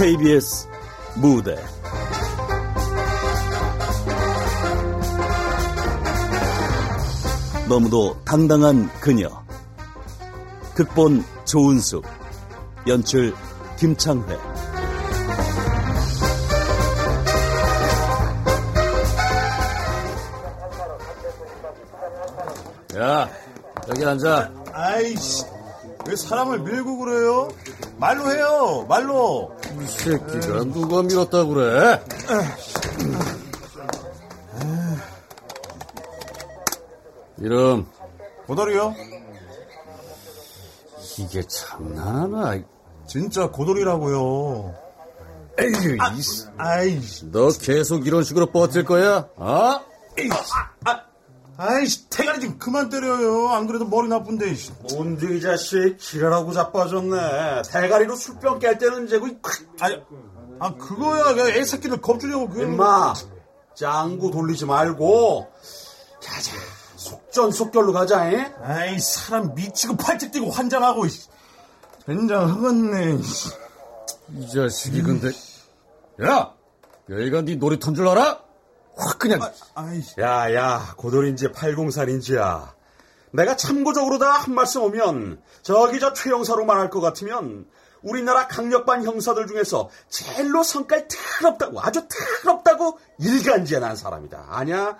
KBS 무대. 너무도 당당한 그녀. 극본 조은숙 연출 김창회. 야 여기 앉아. 아이씨 왜 사람을 밀고 그래요? 말로 해요 말로. 이 새끼가 누가 밀었다 그래? 이름? 고돌이요? 이게 장난하나. 진짜 고돌이라고요. 에휴 아, 이 아이씨 너 계속 이런 식으로 버틸 거야? 어? 아, 아 이씨 태가리 좀 그만 때려요 안 그래도 머리 나쁜데 씨. 뭔데 이 자식 지랄하고 자빠졌네 대가리로 술병 깰 때는 재고 아니 아 그거야 그냥 애 새끼들 겁주려고 그 임마 짱구 돌리지 말고 자자 속전속결로 가자 잉? 아이 사람 미치고 팔찍 뛰고 환장하고 씨. 젠장 흑었네 씨. 이 자식이 근데 야 여기가 네 놀이터인 줄 알아? 확 그냥 아이씨 야야 고돌인지 80살인지야 내가 참고적으로 다 한 말씀 오면 저기 저 최영사로 말할 것 같으면 우리나라 강력반 형사들 중에서 제일로 성깔 더럽다고 아주 더럽다고 일간지에 난 사람이다 아냐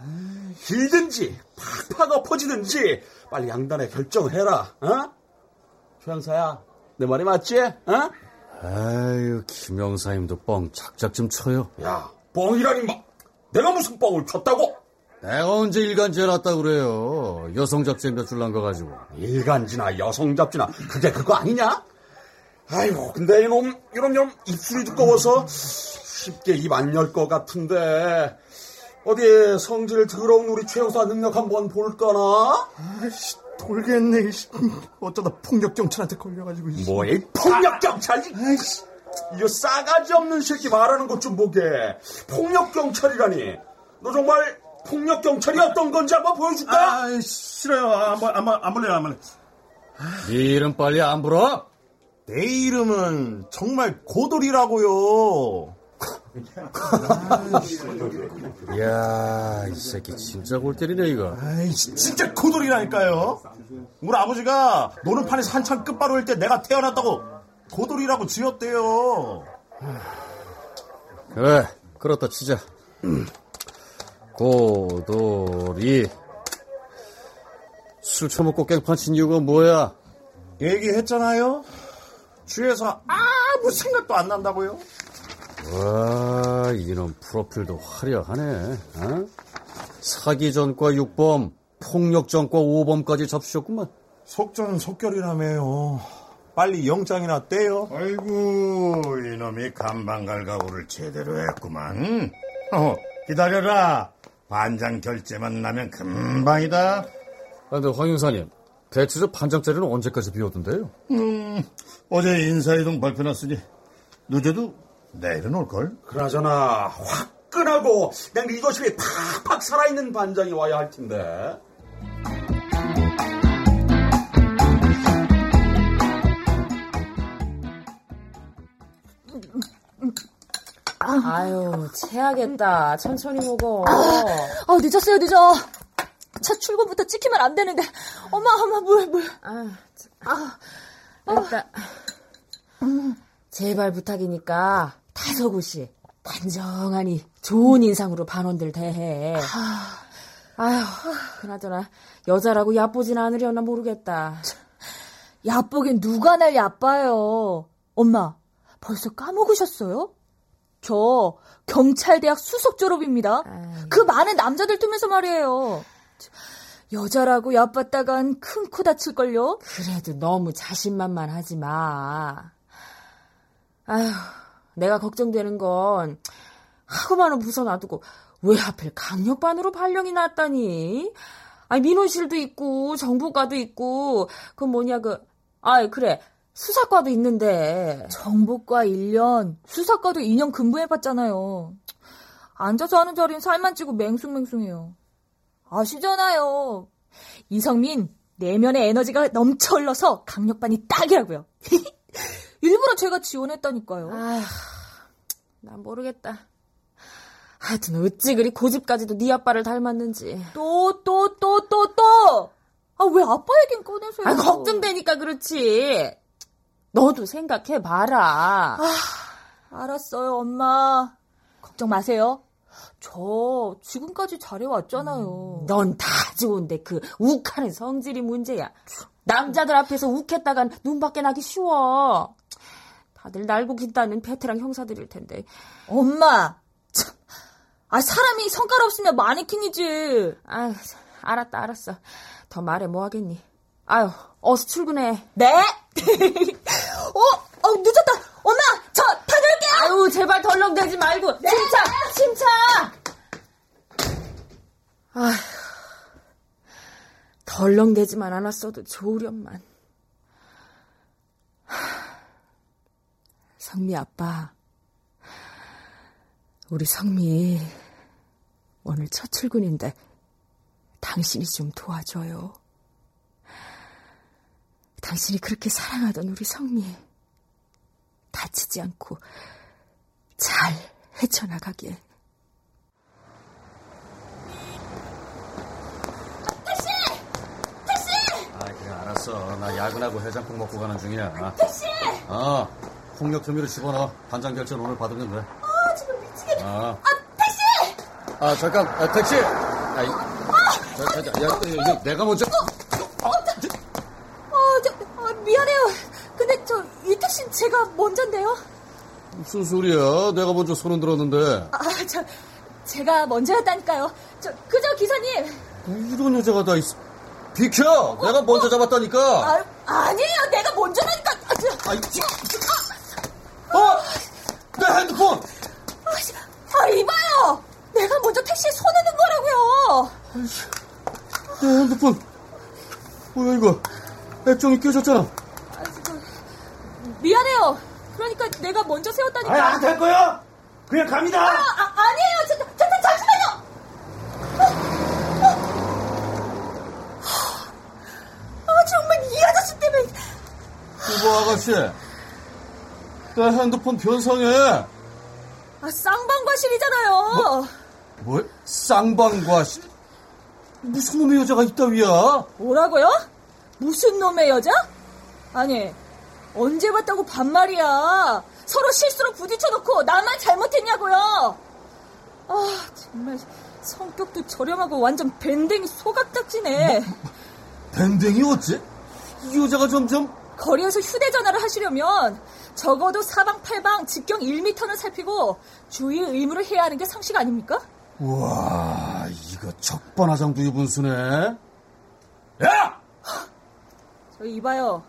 길든지 팍팍 엎어지든지 빨리 양단에 결정을 해라 어? 최영사야 내 말이 맞지? 어? 아유 김영사님도 뻥 작작 좀 쳐요 야 뻥이라니 마 내가 무슨 뻥을 쳤다고 내가 언제 일간지에 놨다 그래요 여성 잡지에 몇줄 난 거 가지고 일간지나 여성 잡지나 그게 그거 아니냐? 아이고 근데 이놈 이놈 놈 입술이 두꺼워서 쉽게 입 안 열 것 같은데 어디 성질 더러운 우리 최영사 능력 한번 볼까나? 아이씨 돌겠네 씨. 어쩌다 폭력 경찰한테 걸려가지고 씨. 뭐야 이 폭력 경찰 아이씨 이거 싸가지 없는 새끼 말하는 것 좀 보게. 폭력 경찰이라니. 너 정말 폭력 경찰이 어떤 건지 한번 보여줄까? 아 싫어요. 안안 안, 안 볼래요 안 볼래 네 이름 빨리 안 불어? 내 이름은 정말 고돌이라고요. 이야 이 새끼 진짜 골 때리네 이거. 아이 진짜 고돌이라니까요. 우리 아버지가 노는판에서 한참 끝바로 일 때 내가 태어났다고 고돌이라고 지었대요. 그래 그렇다 치자. 고돌이. 술 처먹고 깽판 친 이유가 뭐야? 얘기했잖아요. 주에서 아무 생각도 안 난다고요. 와 이놈 프로필도 화려하네 어? 사기 전과 6범 폭력 전과 5범까지 접수셨구만. 속전 속결이라며요 빨리 영장이나 떼요. 아이고 이놈이 간방갈가구를 제대로 했구만. 어, 기다려라. 반장 결제만 나면 금방이다. 아, 근데 황 형사님 대체 저 반장짜리는 언제까지 비워둔대요? 음, 어제 인사이동 발표났으니 늦어도 내일은 올걸? 그나저나 화끈하고 그냥 리더십이 팍팍 살아있는 반장이 와야 할 텐데 아유, 체하겠다. 천천히 먹어. 아, 늦었어요, 늦어. 차 출근부터 찍히면 안 되는데. 엄마, 엄마, 물, 물. 아, 아, 일단 제발 부탁이니까 다소곳이 단정하니 좋은 인상으로 반원들 대해. 아휴, 그나저나 여자라고 얕보진 않으려나 모르겠다. 얕보긴 누가 날 얕봐요. 엄마, 벌써 까먹으셨어요? 저 경찰대학 수석 졸업입니다. 아이. 그 많은 남자들 틈에서 말이에요. 여자라고 얕봤다간 큰 코 다칠걸요? 그래도 너무 자신만만 하지 마. 아휴, 내가 걱정되는 건 하고만은 부서 놔두고 왜 하필 강력반으로 발령이 났다니? 아니 민원실도 있고 정보과도 있고 그 뭐냐 그 아이 그래 수사과도 있는데 정보과 1년, 수사과도 2년 근무해봤잖아요. 앉아서 하는 자리는 살만 찌고 맹숭맹숭해요. 아시잖아요. 이성민, 내면의 에너지가 넘쳐 흘러서 강력반이 딱이라고요. 일부러 제가 지원했다니까요. 아휴, 난 모르겠다. 하여튼 어찌 그리 고집까지도 네 아빠를 닮았는지. 또, 또, 또, 또, 또! 아, 왜 아빠 얘긴 꺼내세요? 아, 걱정되니까 그렇지. 너도 생각해 봐라. 아, 알았어요, 엄마. 걱정 마세요. 저 지금까지 잘해왔잖아요. 넌다 좋은데 그 욱하는 성질이 문제야. 남자들 앞에서 욱했다간 눈밖에 나기 쉬워. 다들 날고 긴다는 베테랑 형사들일 텐데. 엄마! 참. 아, 사람이 성깔 없으면 마네킹이지. 아유, 알았다, 알았어. 더 말해 뭐 하겠니? 아유, 어서 출근해. 네? 어, 어, 늦었다. 엄마, 저 다녀올게요. 아유, 제발 덜렁대지 말고. 네. 침착, 침착. 아휴, 덜렁대지만 않았어도 좋으련만. 하, 성미 아빠, 우리 성미 오늘 첫 출근인데 당신이 좀 도와줘요. 당신이 그렇게 사랑하던 우리 성미 다치지 않고 잘 헤쳐나가게. 아, 그래, 알았어. 나 야근하고 해장국 먹고 가는 중이야. 택시! 어, 폭력 혐의로 집어넣어. 반장 결정 오늘 받으면 돼. 아, 지금 미치겠다. 아, 아, 택시! 아 잠깐, 아, 택시! 아, 이, 자, 자, 자, 야, 이거 내가 먼저. 어, 저, 아, 미안해요. 근데 저, 이 택시 제가 먼저인데요? 무슨 소리야? 내가 먼저 손은 들었는데. 아, 저, 제가 먼저였다니까요. 저, 그저 기사님. 뭐 이런 여자가 다 있어. 비켜! 내가 먼저 잡았다니까! 아, 아니에요. 내가 먼저라니까. 아, 저, 아이, 지- 어! 내 핸드폰! 아, 씨, 아, 이봐요. 내가 먼저 택시에 손을 든 거라고요. 내 핸드폰. 뭐야, 이거. 액정이 깨졌잖아. 아, 지금 미안해요. 그러니까 내가 먼저 세웠다니까. 아니, 안될 거야? 그냥 갑니다. 아, 아, 아니에요. 저, 저, 저, 저, 잠시만요. 아, 정말 이 아저씨 때문에. 이보 아가씨. 내 핸드폰 변상해. 아, 쌍방과실이잖아요. 뭐? 쌍방과 시... 무슨 놈의 여자가 있다위야? 뭐라고요? 무슨 놈의 여자? 아니, 언제 봤다고 반말이야. 서로 실수로 부딪혀놓고 나만 잘못했냐고요. 아, 정말 성격도 저렴하고 완전 밴댕이 소각딱지네. 밴댕이 어째? 이 여자가 점점 거리에서 휴대전화를 하시려면 적어도 사방팔방 직경 1m는 살피고 주의 의무를 해야 하는 게 상식 아닙니까? 와 이거 적반하장도 유분수네 야! 저 이봐요.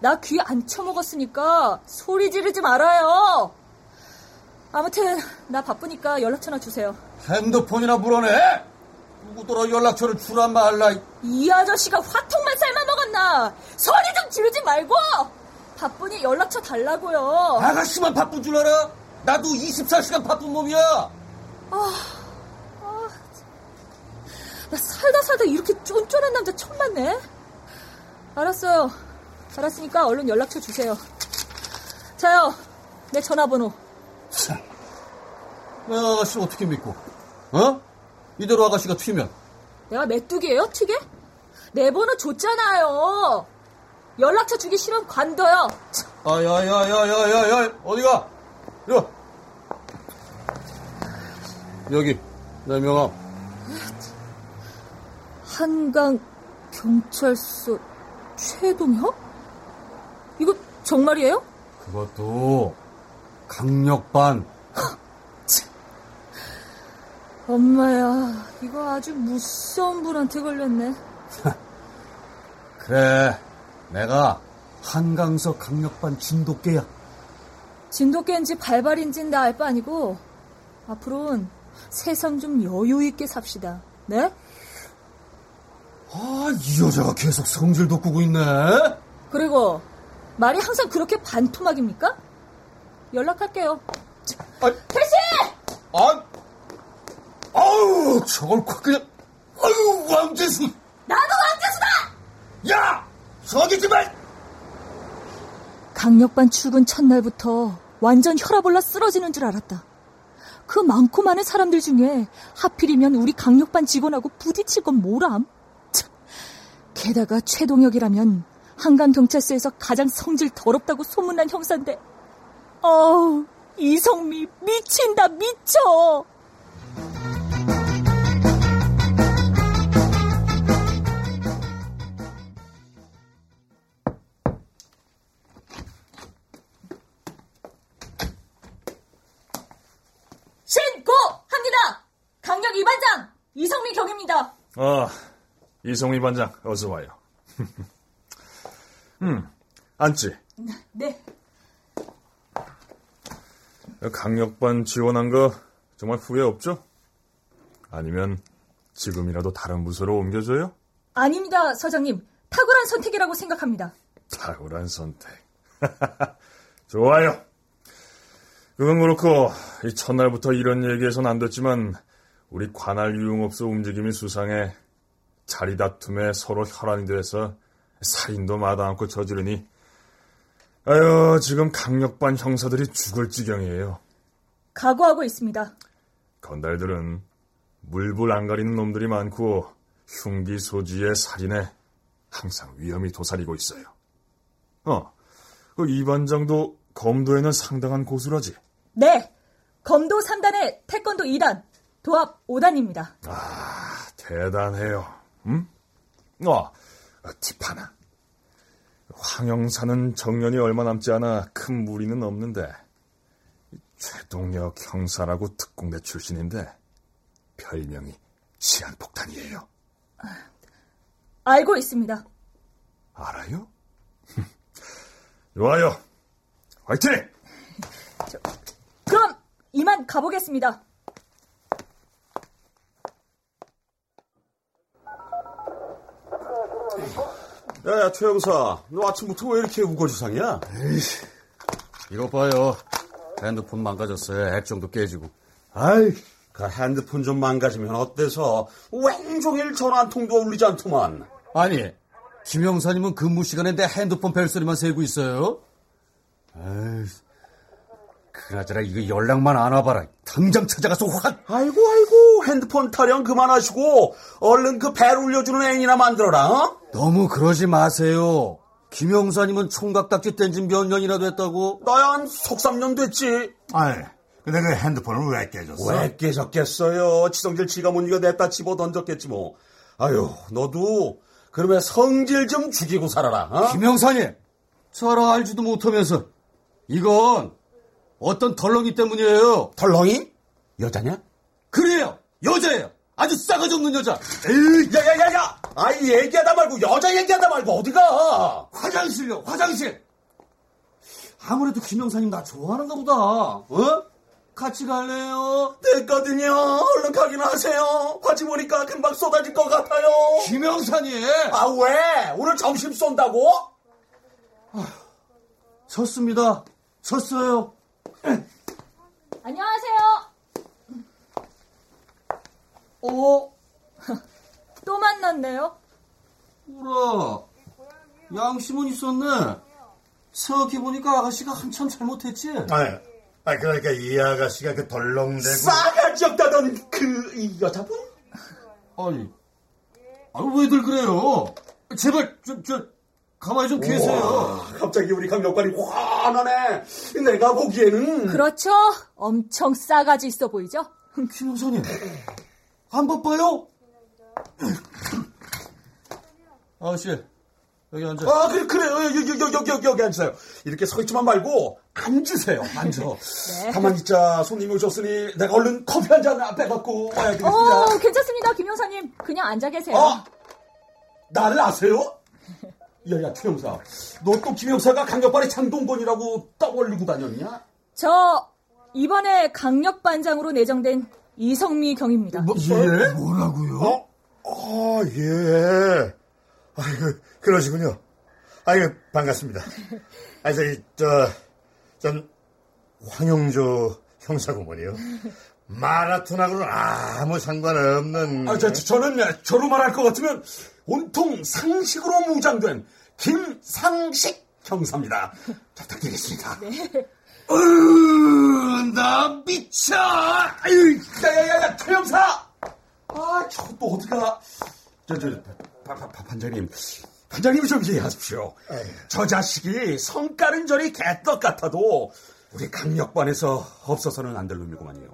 나 귀 안 쳐먹었으니까 소리 지르지 말아요. 아무튼 나 바쁘니까 연락처나 주세요. 핸드폰이나 물어내 누구더러 연락처를 주라 말라 이 아저씨가 화통만 삶아 먹었나? 소리 좀 지르지 말고 바쁘니 연락처 달라고요. 아가씨만 바쁜 줄 알아? 나도 24시간 바쁜 몸이야 나 살다 살다 이렇게 쫀쫀한 남자 처음 봤네. 알았어요. 알았으니까 얼른 연락처 주세요. 자요, 내 전화번호. 참. 내 아가씨 어떻게 믿고 어? 이대로 아가씨가 튀면 내가 메뚜기예요, 튀게? 내 번호 줬잖아요. 연락처 주기 싫으면 관둬요. 참, 아야 야 야 야 야 야 어디가 야 여기 내 명함 한강 경찰서 최동혁? 이거 정말이에요? 그것도 강력반 엄마야, 이거 아주 무서운 분한테 걸렸네. 그래 내가 한강서 강력반 진돗개야 진돗개인지 발발인지는 나 알 바 아니고 앞으로는 세상 좀 여유 있게 삽시다. 네? 아 이 여자가 계속 성질 돋구고 있네 그리고 말이 항상 그렇게 반토막입니까? 연락할게요. 아, 택시! 아, 아우 저걸 콱 그냥 아유 왕재수 나도 왕재수다! 야 저기 좀 말 강력반 출근 첫날부터 완전 혈압 올라 쓰러지는 줄 알았다. 그 많고 많은 사람들 중에 하필이면 우리 강력반 직원하고 부딪힐 건 뭐람? 참. 게다가 최동혁이라면 한강 경찰서에서 가장 성질 더럽다고 소문난 형사인데, 어우 이성미 미친다 미쳐. 신고합니다. 강력 이반장 이성미 경입니다. 아, 이성희 반장, 어서 와요. 음, 앉지. 네. 강력반 지원한 거 정말 후회 없죠? 아니면 지금이라도 다른 부서로 옮겨줘요? 아닙니다, 서장님. 탁월한 선택이라고 생각합니다. 탁월한 선택. 좋아요. 그건 그렇고, 이 첫날부터 이런 얘기해선 안 됐지만, 우리 관할 유흥업소 움직임이 수상해 자리 다툼에 서로 혈안이 돼서 살인도 마다않고 저지르니, 아유, 지금 강력반 형사들이 죽을 지경이에요. 각오하고 있습니다. 건달들은 물불 안 가리는 놈들이 많고 흉기 소지의 살인에 항상 위험이 도사리고 있어요. 어, 그 이반장도 검도에는 상당한 고수라지. 네. 검도 3단에 태권도 2단, 도합 5단입니다. 아, 대단해요. 응? 어, 팁 하나. 황영사는 정년이 얼마 남지 않아 큰 무리는 없는데 최동혁 형사라고 특공대 출신인데 별명이 시한폭탄이에요. 알고 있습니다. 알아요? 좋아요. 화이팅! 그럼 이만 가보겠습니다. 야, 야, 최 형사. 너 아침부터 왜 이렇게 우거지상이야? 이것 봐요. 핸드폰 망가졌어요. 액정도 깨지고. 아이, 그 핸드폰 좀 망가지면 어때서? 왼종일 전화 한 통도 울리지 않더만. 아니, 김 형사님은 근무 시간에 내 핸드폰 벨소리만 세고 있어요? 에이, 그나저나 이거 연락만 안 와봐라. 당장 찾아가서 확! 아이고, 아이고, 핸드폰 타령 그만하시고, 얼른 그벨 울려주는 애인이나 만들어라, 어? 너무 그러지 마세요. 김 형사님은 총각딱지 뗀지 몇 년이나 됐다고? 나야 한 속삼년 됐지. 아이, 근데 그 핸드폰을 왜 깨졌어? 왜 깨졌겠어요? 지성질 지가 못 이겨 냈다 집어 던졌겠지 뭐. 아유, 너도 그러면 성질 좀 죽이고 살아라. 어? 김 형사님, 저라 알지도 못하면서 이건 어떤 덜렁이 때문이에요. 덜렁이? 여자냐? 그래요, 여자예요. 아주 싸가지 없는 여자. 에이, 야야야야! 아이 얘기하다 말고 여자 얘기하다 말고 어디가? 화장실요, 화장실. 아무래도 김 형사님 나 좋아하는가 보다. 어? 같이 갈래요? 됐거든요. 얼른 가긴 하세요. 바지 보니까 금방 쏟아질 것 같아요. 김 형사님. 아 왜? 오늘 점심 쏜다고? 섰습니다. 섰어요. 안녕하세요. 어? 또 만났네요. 뭐라? 양심은 있었네. 생각해보니까 아가씨가 한참 잘못했지? 아이, 아, 그러니까 이 아가씨가 그 덜렁대고. 싸가지 없다던 그이 여자분? 아니, 아니 왜들 그래요? 제발 좀, 저, 가만히 좀 계세요. 와, 갑자기 우리 강력관이 화나네. 내가 보기에는 그렇죠. 엄청 싸가지 있어 보이죠? 김 형사님, 안 바빠요? 아가씨, 여기 앉아. 아 그래 그래요 여기 여기 여기 여기 여기 앉으세요. 이렇게 서 있지만 말고 앉으세요. 앉아. 가만히 있자. 손님이 오셨으니 내가 얼른 커피 한 잔 빼갖고 와야 되겠습니다. 어, 괜찮습니다, 김 형사님. 그냥 앉아 계세요. 어? 나를 아세요? 야 야 최영사, 너 또 김영사가 강력반의 장동건이라고 떠올리고 다녔냐? 저 이번에 강력반장으로 내정된 이성미 경입니다. 뭐, 예? 뭐라고요? 어? 아, 예. 아이고, 그러시군요. 아이고, 반갑습니다. 아, 저기, 저, 전, 황영조 형사고문이요. 마라톤하고는 아무 상관없는. 아, 저, 저, 저는 저로 말할 것 같으면 온통 상식으로 무장된 김상식 형사입니다. 부탁드리겠습니다. 으, 나 미쳐! 아유, 야야야야 최영사! 아 저또 어디가? 저저 반장님 반장님 좀 이해하십시오. 저 자식이 성깔은 저리 개떡 같아도 우리 강력반에서 없어서는 안 될 놈이구만요.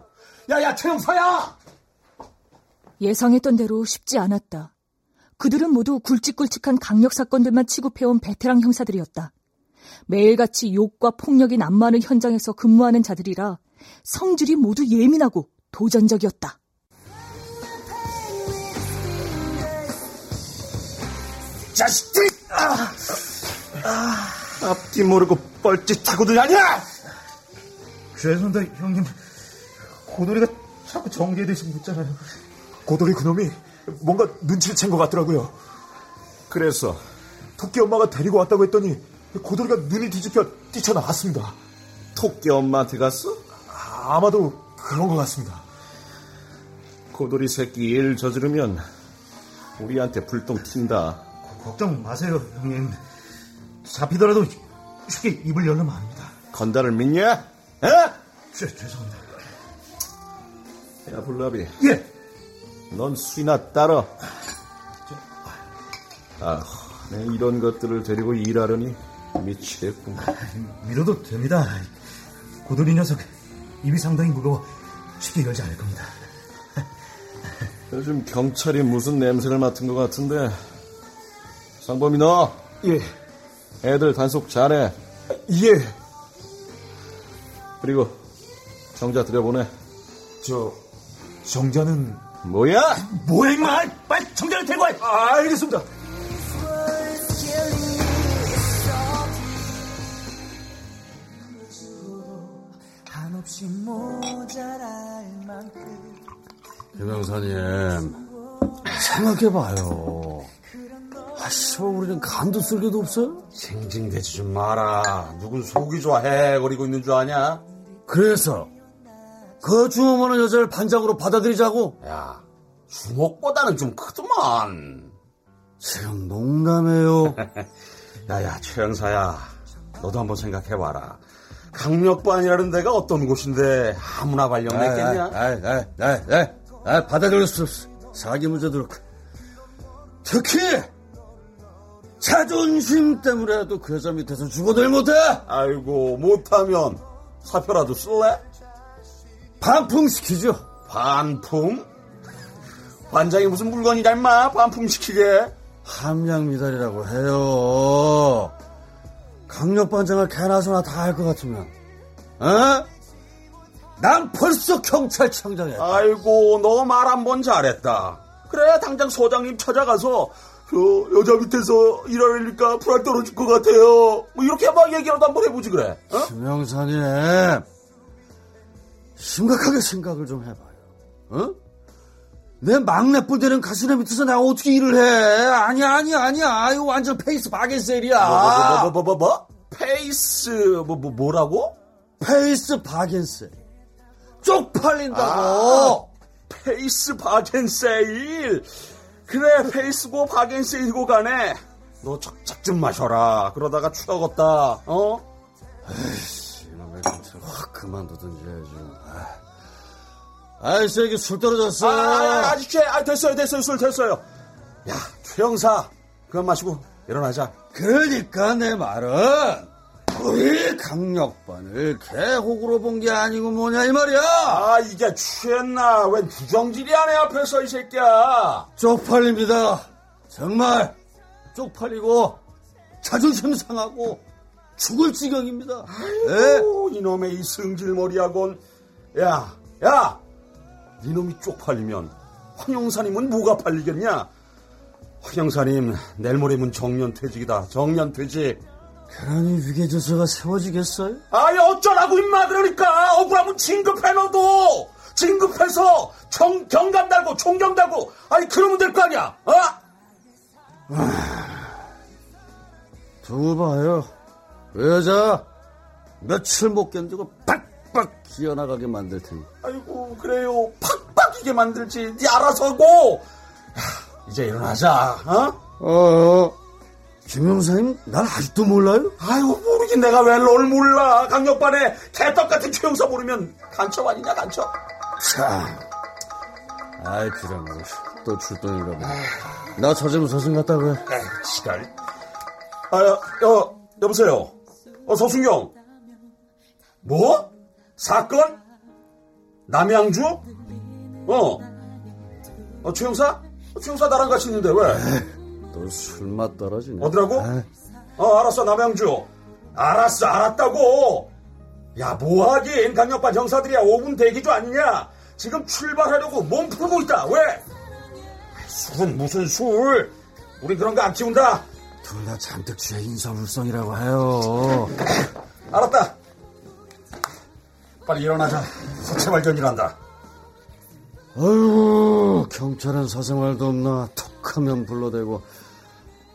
야야 최영사야! 예상했던 대로 쉽지 않았다. 그들은 모두 굵직굵직한 강력 사건들만 취급해온 베테랑 형사들이었다. 매일같이 욕과 폭력이 난무하는 현장에서 근무하는 자들이라 성질이 모두 예민하고 도전적이었다. 자식들! 아, 아, 앞뒤 모르고 뻘짓하고들 아니야! 죄송합니다, 형님. 고돌이가 자꾸 정지에 대해서 묻잖아요. 고돌이 그놈이 뭔가 눈치를 챈 것 같더라고요. 그래서 토끼 엄마가 데리고 왔다고 했더니 고돌이가 눈이 뒤집혀 뛰쳐나왔습니다. 토끼 엄마한테 갔어? 아마도 그런 것 같습니다. 고돌이 새끼 일 저지르면 우리한테 불똥 튄다. 걱정 마세요, 형님. 잡히더라도 쉽게 입을 열면 압니다. 건달을 믿냐? 에? 죄, 죄송합니다. 야 불나비, 예! 넌 수이나 따러. 아, 내 이런 것들을 데리고 일하려니 미치겠군. 믿어도 됩니다. 고돌이 녀석 입이 상당히 무거워 쉽게 열지 않을 겁니다. 요즘 경찰이 무슨 냄새를 맡은 것 같은데. 상범이 너, 예, 애들 단속 잘해. 예. 그리고 정자 들여보내. 저 정자는 뭐야? 뭐야 임마! 빨리 정자를 데리고 와! 아, 알겠습니다. 김영사님, 생각해봐요. 아, 씨발, 우리는 간도 쓸개도 없어요? 징징대지 좀 마라. 누군 속이 좋아 해거리고 있는 줄 아냐? 그래서, 그 주어머는 여자를 반장으로 받아들이자고? 야, 주먹보다는 좀 크더만. 지금 농담해요. 야야, 최영사야. 너도 한번 생각해봐라. 강력반이라는 데가 어떤 곳인데 아무나 발령 냈겠냐? 아이, 아이, 아이, 받아들일 수 없어. 사기 문제도 그렇고. 특히, 자존심 때문에라도 그 여자 밑에서 죽어들 못해! 아이고, 못하면 사표라도 쓸래? 반품 시키죠. 반품? 반장이 무슨 물건이냐, 임마? 반품 시키게. 함량 미달이라고 해요. 강력 반장을 개나소나 다 할 것 같으면, 어? 난 벌써 경찰청장이야. 아이고, 너 말 한 번 잘했다. 그래, 당장 소장님 찾아가서, 저, 여자 밑에서 일하려니까 불알 떨어질 것 같아요. 뭐, 이렇게 막 얘기라도 한번 해보지, 그래. 어? 김 경사님, 심각하게 생각을 좀 해봐요. 어? 내 막내뻘 되는 가시내 밑에서 내가 어떻게 일을 해? 아니야, 아니야, 아니야. 이거 완전 face 바겐세일이야. 뭐, 뭐, 뭐, 뭐, 뭐, 뭐? face, 뭐, 뭐, 뭐라고? face 바겐세일. 쪽팔린다고. 아, face 바겐세일. 그래, face고 바겐세일이고 가네. 너 적작 좀 마셔라. 그러다가 추억었다, 어? 이놈의 경찰 확 그만두든지 해야지. 아이, 새끼 술 떨어졌어. 아, 아, 아직 죄, 아, 됐어요, 됐어요, 술 됐어요. 야, 최영사, 그만 마시고 일어나자. 그러니까 내 말은 우리 강력반을 개혹으로 본 게 아니고 뭐냐 이 말이야. 아, 이게 취했나? 웬 부정질이야, 내 앞에서, 이 새끼야. 쪽팔립니다. 정말 쪽팔리고 자존심 상하고 죽을 지경입니다. 예? 오, 이놈의 이 승질머리하곤. 야, 야! 이놈이 쪽팔리면 황영사님은 뭐가 팔리겠냐? 황영사님, 내일 모레면 정년퇴직이다. 정년퇴직. 그러니 위계 질서가 세워지겠어요? 아이, 어쩌라고, 임마, 그러니까! 억울하면 진급해, 너도! 진급해서 정, 경감 달고, 총경 달고, 아니, 그러면 될 거 아니야, 어? 두고 봐요. 그 여자 며칠 못 견디고 팍 팍 기어나가게 만들 테니. 아이고, 그래요. 팍팍 이게 만들지. 네 알아서고! 야, 이제 일어나자, 어? 어, 김영사님 날 아직도 몰라요? 아이고 모르긴 내가 왜 널 몰라 강력반에 개떡 같은 최영사 모르면 간첩 아니냐 간첩 참. 아이, 뭐, 또 출동인가 보네. 나 저점 서승 갔다고 해. 지랄 아 여, 여, 여보세요 어 서순경 뭐? 사건? 남양주? 어, 어 최영사? 어, 최영사 나랑 같이 있는데 왜? 또 술맛 떨어지네. 어디라고? 아이, 어, 알았어, 남양주. 알았어, 알았다고. 야, 뭐하긴. 강력반 형사들이야. 5분 대기 중 아니냐? 지금 출발하려고 몸 풀고 있다. 왜? 술은 무슨 술? 우리 그런 거 안 키운다. 둘 다 잔뜩 취해 인사불성이라고 해요. 알았다. 빨리 일어나자. 사체 발견이란다. 아이고, 경찰은 사생활도 없나. 톡하면 불러대고.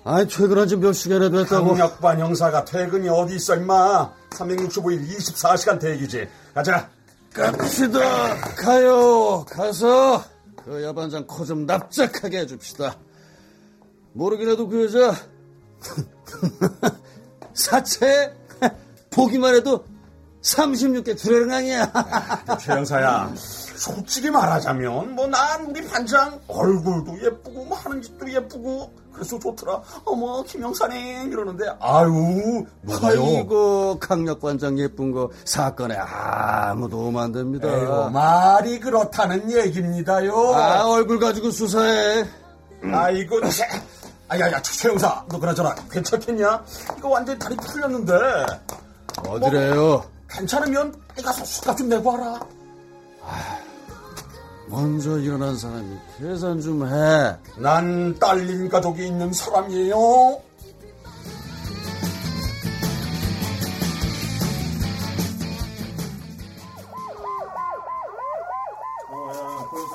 아이, 퇴근한 지 몇 시간이나 됐다고. 강력반 형사가 퇴근이 어디 있어, 임마. 365일 24시간 대기지. 가자. 갑시다. 가요. 가서 그 야반장 코 좀 납작하게 해줍시다. 모르긴 해도 그 여자 사체 보기만 해도 36개 두레랑이야. 최 형사야. 솔직히 말하자면 뭐 난 우리 반장 얼굴도 예쁘고 뭐 하는 짓도 예쁘고 그래서 좋더라. 어머 김영사님 이러는데 아유 뭐가요? 아이고 강력반장 예쁜 거 사건에 아무 도움 안 됩니다. 에이고, 말이 그렇다는 얘기입니다요. 아 얼굴 가지고 수사해. 아이고 제. 아야야 최 형사 너 그나저나 괜찮겠냐? 이거 완전히 다리 풀렸는데 어디래요? 괜찮으면 가서 술값 좀 내고 와라. 먼저 일어난 사람이 계산 좀 해. 난 딸린 가족이 있는 사람이에요.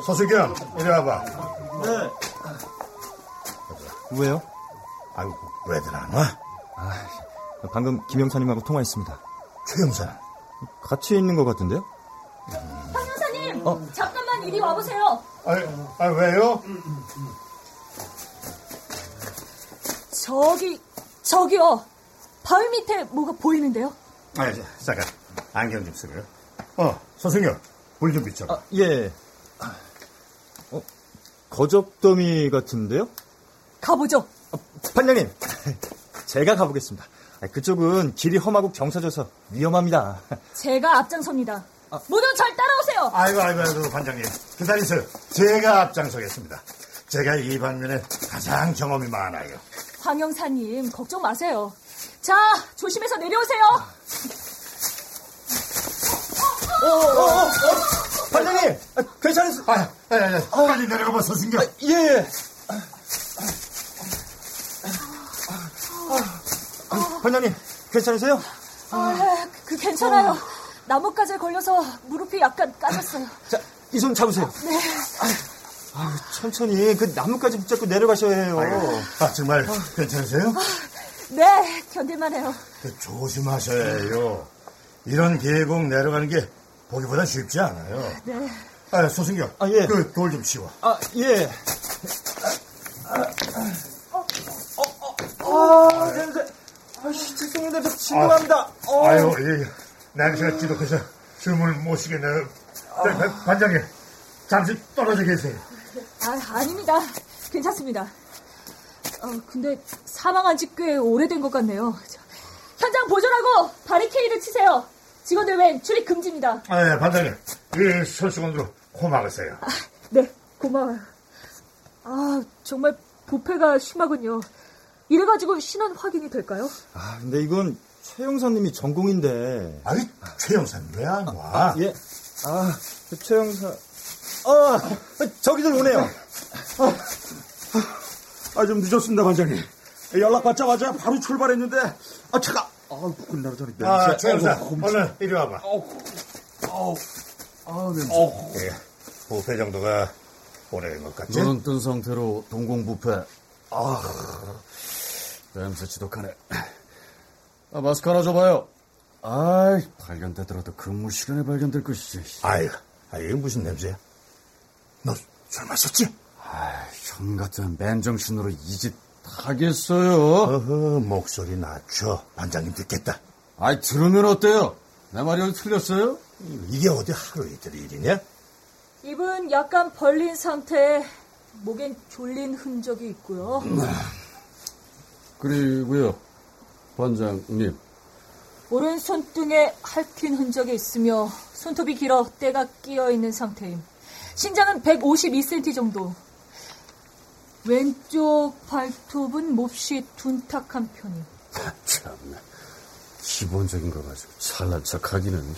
서수경, 이리 와봐. 왜요? 아이고, 왜들 안 와? 방금 김영사님하고 통화했습니다. 최영사. 같이 있는 것 같은데요? 형사님, 잠깐만 이리 와보세요. 아, 아 왜요? 저기, 저기요. 바위 밑에 뭐가 보이는데요? 아, 자, 잠깐. 안경 좀 쓰고요. 어, 서승혁, 물좀 비춰봐. 아, 예. 어, 거적더미 같은데요? 가보죠. 판장님, 제가 가보겠습니다. 아, 그쪽은 길이 험하고 경사져서 위험합니다. 제가 앞장섭니다. 모두 잘 따라오세요. 아이고, 아이고, 아이고, 반장님. 기다리세요. 제가 앞장서겠습니다. 제가 이 방면에 가장 경험이 많아요. 황 형사님, 걱정 마세요. 자, 조심해서 내려오세요. 판장님, 아, 괜찮으세요? 아, 야, 야, 야, 빨리 내려가 봐, 서승경. 예. 판장님, 괜찮으세요? 아, 그 괜찮아요. 나뭇가지에 걸려서 무릎이 약간 까졌어요. 자, 이 손 잡으세요. 네. 아, 천천히 그 나뭇가지 붙잡고 내려가셔야 해요. 아, 정말 괜찮으세요? 네, 견딜만 해요. 그 조심하셔야 해요. 이런 계곡 내려가는 게 보기보다 쉽지 않아요. 네. 아, 소승경. 아, 예. 그 돌 좀 치워. 아, 예. 아, 냄새. 아이씨, 죄송합니다. 저 진동합니다. 어. 아유, 이 냄새가 지독해서 숨을 못 쉬겠네요. 네, 반- 반장님, 잠시 떨어져 계세요. 아, 아닙니다. 괜찮습니다. 어, 근데 사망한 지 꽤 오래된 것 같네요. 저, 현장 보존하고 바리케이드 치세요. 직원들 외엔 출입 금지입니다. 아, 네, 반장님, 이 손수건으로 코 막으세요. 네, 고마워요. 아, 정말 부패가 심하군요. 이래 가지고 신원 확인이 될까요? 아, 근데 이건 최 형사님이 전공인데. 아이, 최 형사님 왜 안 와? 예. 아, 그최 형사. 아, 저기들 오네요. 아, 좀 늦었습니다, 반장님. 연락 받자마자 바로 출발했는데, 아, 차가. 아, 끝나기 전에 아, 냄새. 최 형사, 얼른 이리 와봐. 아, 냄새. 예, 부패 정도가 오래된 것 같지? 눈은 뜬 상태로 동공 부패. 아, 냄새 지독하네. 아, 마스크 하나 줘봐요. 아이, 발견되더라도 근무 시간에 발견될 것이지. 아유, 아, 이게 무슨 냄새야? 너 술 마셨지? 아, 형 같은 맨정신으로 이 집 하겠어요. 어허, 목소리 낮춰. 반장님 듣겠다. 아이, 들으면 어때요? 내 말이 어디 틀렸어요? 이게 어디 하루 이틀 일이냐? 입은 약간 벌린 상태에 목엔 졸린 흔적이 있고요. 그리고요, 반장님. 오른 손 등에 핥힌 흔적이 있으며 손톱이 길어 때가 끼어 있는 상태임. 신장은 152cm 정도. 왼쪽 발톱은 몹시 둔탁한 편임. 참나. 기본적인 거 가지고 잘난 척 하기는.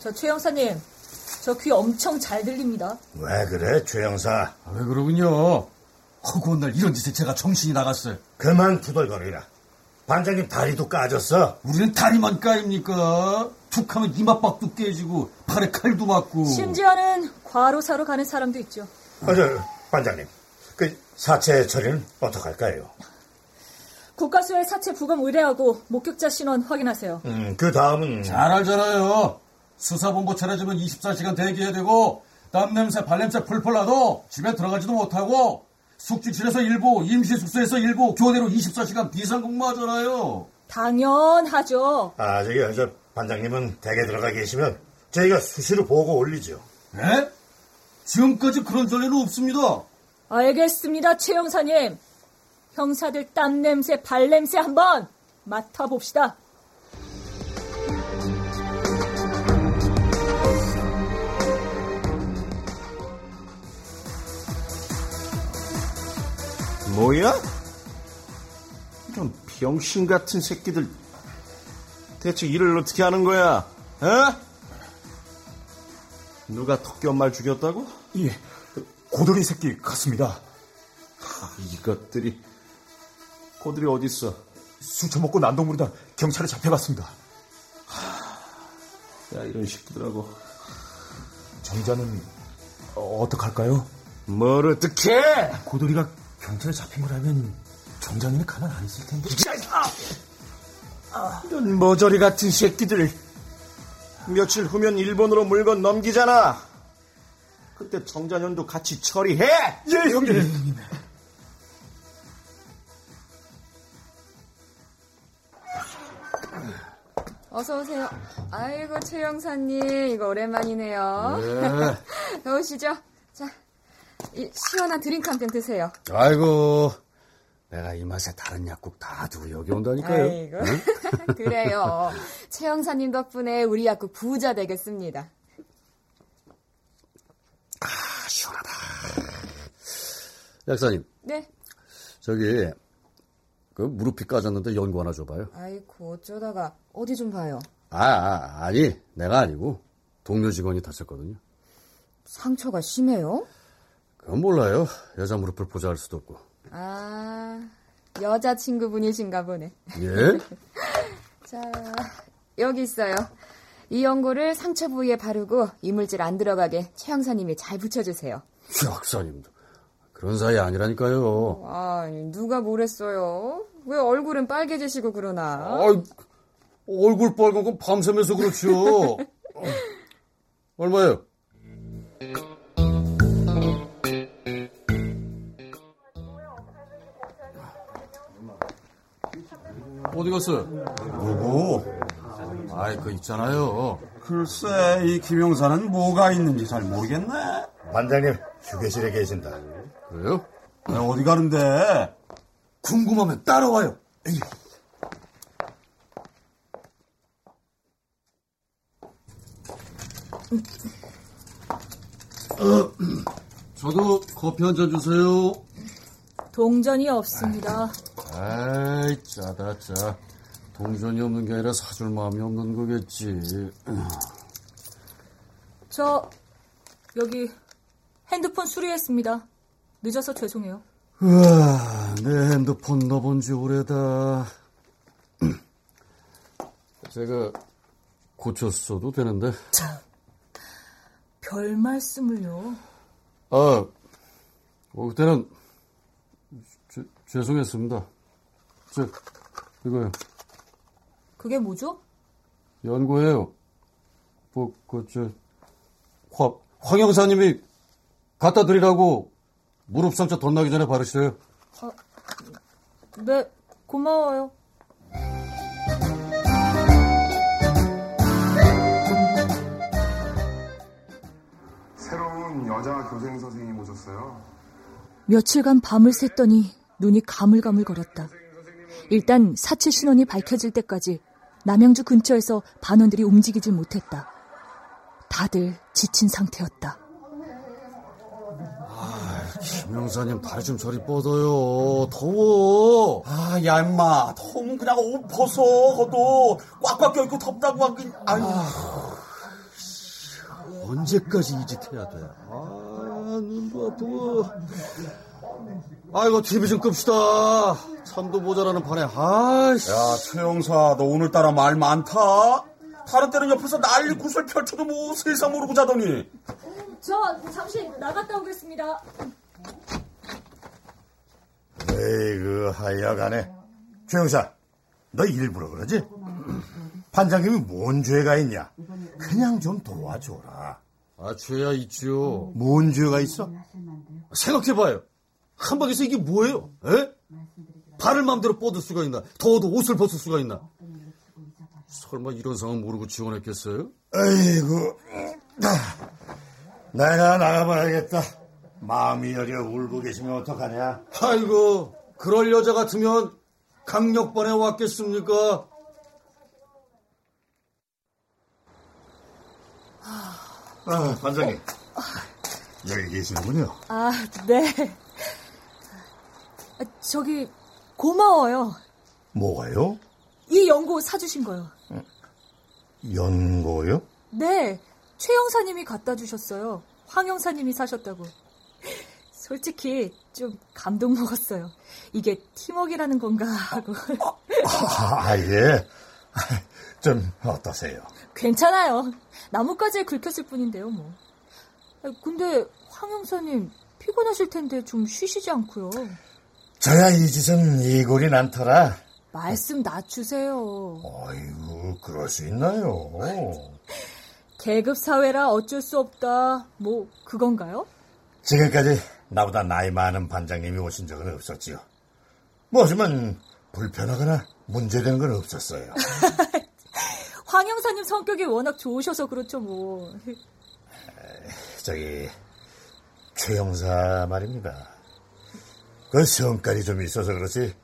저 최 형사님, 저 귀 엄청 잘 들립니다. 왜 그래, 최 형사? 아, 왜 그러군요. 허구한 날 이런 짓에 제가 정신이 나갔어요. 그만 투덜거리라. 반장님 다리도 까졌어. 우리는 다리만 까입니까? 툭 하면 이마박도 깨지고, 팔에 칼도 맞고. 심지어는 과로사로 가는 사람도 있죠. 아, 저, 반장님. 그 사체 처리는 어떡할까요? 국가수의 사체 부검 의뢰하고 목격자 신원 확인하세요. 음, 그 다음은 잘 알잖아요. 수사본부 차려주면 24시간 대기해야 되고, 땀 냄새, 발 냄새 풀풀 나도 집에 들어가지도 못하고, 숙직실에서 일부, 임시숙소에서 일부, 교대로 24시간 비상근무하잖아요. 당연하죠. 아, 저기, 저, 반장님은 댁에 들어가 계시면 저희가 수시로 보고 올리죠. 예? 지금까지 그런 전례는 없습니다. 알겠습니다, 최 형사님. 형사들 땀 냄새, 발 냄새 한번 맡아봅시다. 뭐야? 이런 병신 같은 새끼들. 대체 일을 어떻게 하는 거야? 어? 누가 토끼 엄마를 죽였다고? 예, 고돌이 새끼 같습니다. 이것들이 고들이 어딨어? 술 처먹고 난동부르다 경찰에 잡혀갔습니다. 야 이런 새끼들하고 정자는 어, 어떡할까요? 뭘 어떻게? 고돌이가 경찰에 잡힌 거라면 정장님이 가만 안 있을 텐데. 이런 머저리 같은 새끼들. 며칠 후면 일본으로 물건 넘기잖아. 그때 정자년도 같이 처리해. 예, 형님. 어서 오세요. 아이고 최 형사님 이거 오랜만이네요. 네. 오시죠. 시원한 드링크 한 병 드세요. 아이고, 내가 이 맛에 다른 약국 다 두고 여기 온다니까요. 아이고 그래요. 최 형사님 덕분에 우리 약국 부자 되겠습니다. 아, 시원하다. 약사님, 네. 저기, 그 무릎이 까졌는데 연고 하나 줘봐요. 아이고 어쩌다가 어디 좀 봐요. 아, 아, 아니, 내가 아니고 동료 직원이 다쳤거든요. 상처가 심해요? 그건 몰라요. 여자 무릎을 보좌할 수도 없고. 아 여자친구분이신가 보네. 예? 자, 여기 있어요. 이 연고를 상처 부위에 바르고 이물질 안 들어가게 최 형사님이 잘 붙여주세요. 약사님도 그런 사이 아니라니까요. 아니, 누가 뭐랬어요? 왜 얼굴은 빨개지시고 그러나? 아이, 얼굴 빨간 건 밤새면서 그렇죠. 어, 얼마예요? 어디 갔어요? 누구? 아이, 그 있잖아요. 글쎄, 이 김영사는 뭐가 있는지 잘 모르겠네. 반장님, 휴게실에 계신다. 그래요? 야, 어디 가는데? 궁금하면 따라와요. 에이. 어, 저도 커피 한 잔 주세요. 동전이 없습니다. 아이, 짜다, 짜. 동전이 없는 게 아니라 사줄 마음이 없는 거겠지. 저 여기 핸드폰 수리했습니다. 늦어서 죄송해요. 우와, 내 핸드폰 넣어본 지 오래다. 제가 고쳤어도 되는데. 별 말씀을요. 아, 어, 그때는 죄- 죄송했습니다. 저, 이거요. 그게 뭐죠? 연구해요. 뭐, 그, 저, 황, 황 형사님이 갖다 드리라고 무릎 상처 덧나기 전에 바르시래요. 네, 고마워요. 새로운 여자 교생 선생님 오셨어요. 며칠간 밤을 샜더니 눈이 가물가물거렸다. 일단 사체 신원이 밝혀질 때까지 남양주 근처에서 반원들이 움직이질 못했다. 다들 지친 상태였다. 김영사님 다리 좀 저리 뻗어요. 더워. 아, 야, 임마. 더우면 그냥 옷 벗어. 그것도 꽉꽉 껴있고 덥다고 하긴. 아유. 언제까지 이 짓 해야 돼? 아, 눈도 아프고. 아이고, TV 좀 끕시다. 참도 모자라는 판에, 아이씨. 야, 최영사, 너 오늘따라 말 많다? 다른 때는 옆에서 난리 구슬 펼쳐도 뭐 세상 모르고 자더니. 저 잠시 나갔다 오겠습니다. 에이그 하여간에 최영사 너 일부러 그러지? 반장님이 뭔 죄가 있냐? 그냥 좀 도와줘라. 아, 죄야 있죠. 뭔 죄가 있어? 생각해봐요. 한방에서 이게 뭐예요? 에? 발을 마음대로 뻗을 수가 있나? 더워도 옷을 벗을 수가 있나? 설마 이런 상황 모르고 지원했겠어요? 에이구 내가 나가봐야겠다. 마음이 여려 울고 계시면 어떡하냐? 아이고, 그럴 여자 같으면 강력반에 왔겠습니까? 아, 반장님. 여기 계시는군요. 아, 네. 아, 저기 고마워요. 뭐가요? 이 연고 사주신 거요. 연고요? 네, 최 형사님이 갖다 주셨어요. 황 형사님이 사셨다고. 솔직히 좀 감동 먹었어요. 이게 팀워크라는 건가 하고. 아, 예. 좀 어떠세요? 괜찮아요. 나뭇가지에 긁혔을 뿐인데요, 뭐. 아, 근데 황 형사님 피곤하실 텐데 좀 쉬시지 않고요. 저야 이 짓은 이골이 난터라. 말씀 낮추세요. 아이고, 그럴 수 있나요? 계급 사회라 어쩔 수 없다. 뭐 그건가요? 지금까지 나보다 나이 많은 반장님이 오신 적은 없었지요. 뭐, 하지만 불편하거나 문제되는 건 없었어요. 황 형사님 성격이 워낙 좋으셔서 그렇죠, 뭐. 저기, 최 형사 말입니다. 그 성깔이 좀 있어서 그렇지,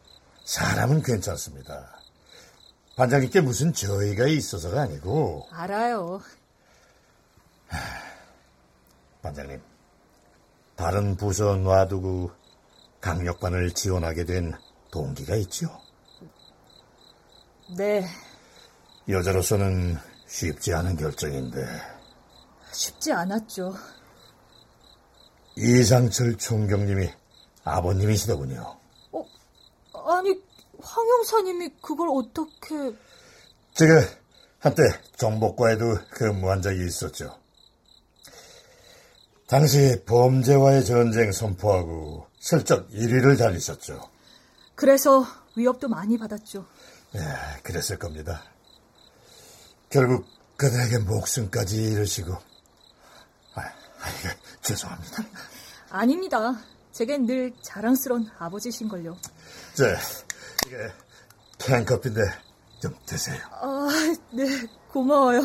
사람은 괜찮습니다. 반장님께 무슨 저희가 있어서가 아니고, 알아요. 반장님, 다른 부서 놔두고 강력반을 지원하게 된 동기가 있죠. 네, 여자로서는 쉽지 않은 결정인데, 쉽지 않았죠. 이상철 총경님이 아버님이시더군요. 어, 아니, 황 형사님이 그걸 어떻게... 제가 한때 정복과에도 근무한 적이 있었죠. 당시 범죄와의 전쟁 선포하고 슬쩍 1위를 달리셨죠. 그래서 위협도 많이 받았죠. 예, 그랬을 겁니다. 결국 그들에게 목숨까지 잃으시고, 아, 아, 이게 죄송합니다. 아닙니다. 제겐 늘 자랑스러운 아버지신걸요. 저, 이게 캔커피인데 좀 드세요. 아, 네, 고마워요.